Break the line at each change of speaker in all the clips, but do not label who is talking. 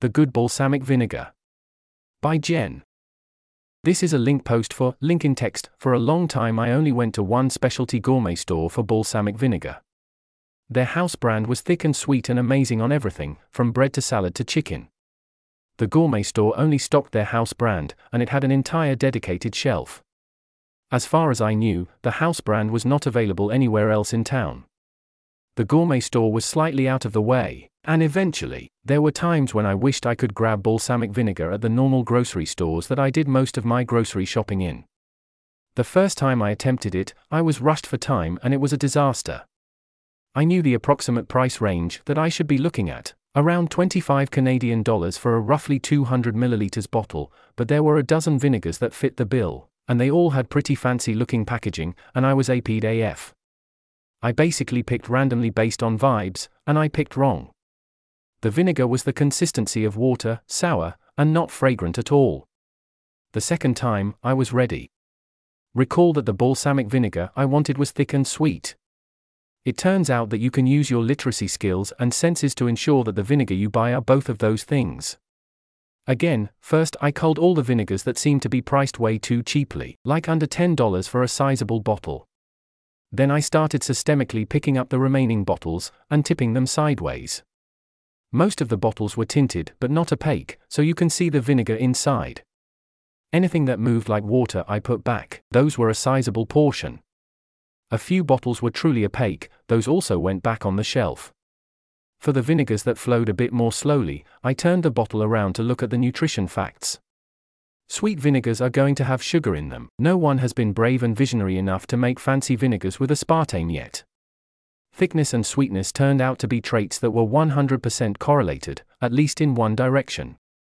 The Good Balsamic Vinegar. By Jenn. This is a link post for, link in text. For a long time, I only went to one specialty gourmet store for balsamic vinegar. Their house brand was thick and sweet and amazing on everything, from bread to salad to chicken. The gourmet store only stocked their house brand, and it had an entire dedicated shelf. As far as I knew, the house brand was not available anywhere else in town. The gourmet store was slightly out of the way, and eventually, there were times when I wished I could grab balsamic vinegar at the normal grocery stores that I did most of my grocery shopping in. The first time I attempted it, I was rushed for time and it was a disaster. I knew the approximate price range that I should be looking at, around 25 Canadian dollars for a roughly 200 milliliters bottle, but there were a dozen vinegars that fit the bill, and they all had pretty fancy looking packaging, and I was AP'd AF. I basically picked randomly based on vibes, and I picked wrong. The vinegar was the consistency of water, sour, and not fragrant at all. The second time, I was ready. Recall that the balsamic vinegar I wanted was thick and sweet. It turns out that you can use your literacy skills and senses to ensure that the vinegar you buy are both of those things. Again, first I culled all the vinegars that seemed to be priced way too cheaply, like under $10 for a sizable bottle. Then I started systemically picking up the remaining bottles and tipping them sideways. Most of the bottles were tinted but not opaque, so you can see the vinegar inside. Anything that moved like water I put back, those were a sizable portion. A few bottles were truly opaque, those also went back on the shelf. For the vinegars that flowed a bit more slowly, I turned the bottle around to look at the nutrition facts. Sweet vinegars are going to have sugar in them. No one has been brave and visionary enough to make fancy vinegars with aspartame yet. Thickness and sweetness turned out to be traits that were 100% correlated, at least in one direction.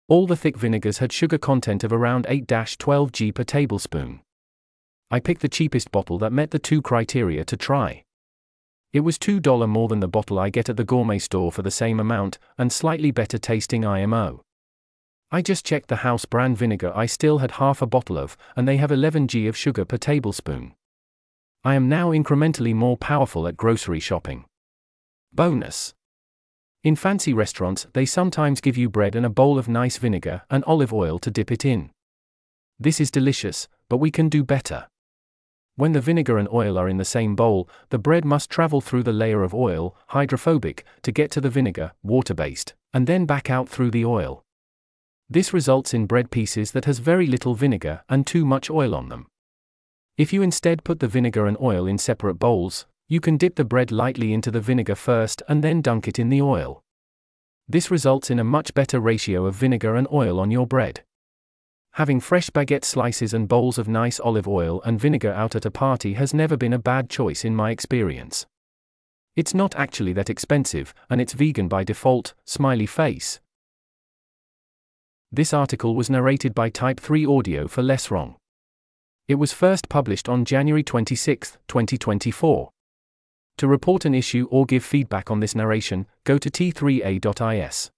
All the thick vinegars had sugar content of around 8 12 g per tablespoon. I picked the cheapest bottle that met the two criteria to try. It was $2 more than the bottle I get at the gourmet store for the same amount, and slightly better tasting IMO. I just checked the house brand vinegar I still had half a bottle of, and they have 11g of sugar per tablespoon. I am now incrementally more powerful at grocery shopping. Bonus. In fancy restaurants, they sometimes give you bread and a bowl of nice vinegar and olive oil to dip it in. This is delicious, but we can do better. When the vinegar and oil are in the same bowl, the bread must travel through the layer of oil, hydrophobic, to get to the vinegar, water based, and then back out through the oil. This results in bread pieces that has very little vinegar and too much oil on them. If you instead put the vinegar and oil in separate bowls, you can dip the bread lightly into the vinegar first and then dunk it in the oil. This results in a much better ratio of vinegar and oil on your bread. Having fresh baguette slices and bowls of nice olive oil and vinegar out at a party has never been a bad choice in my experience. It's not actually that expensive, and it's vegan by default, smiley face. This article was narrated by Type 3 Audio for Less Wrong. It was first published on January 26, 2024. To report an issue or give feedback on this narration, go to t3a.is.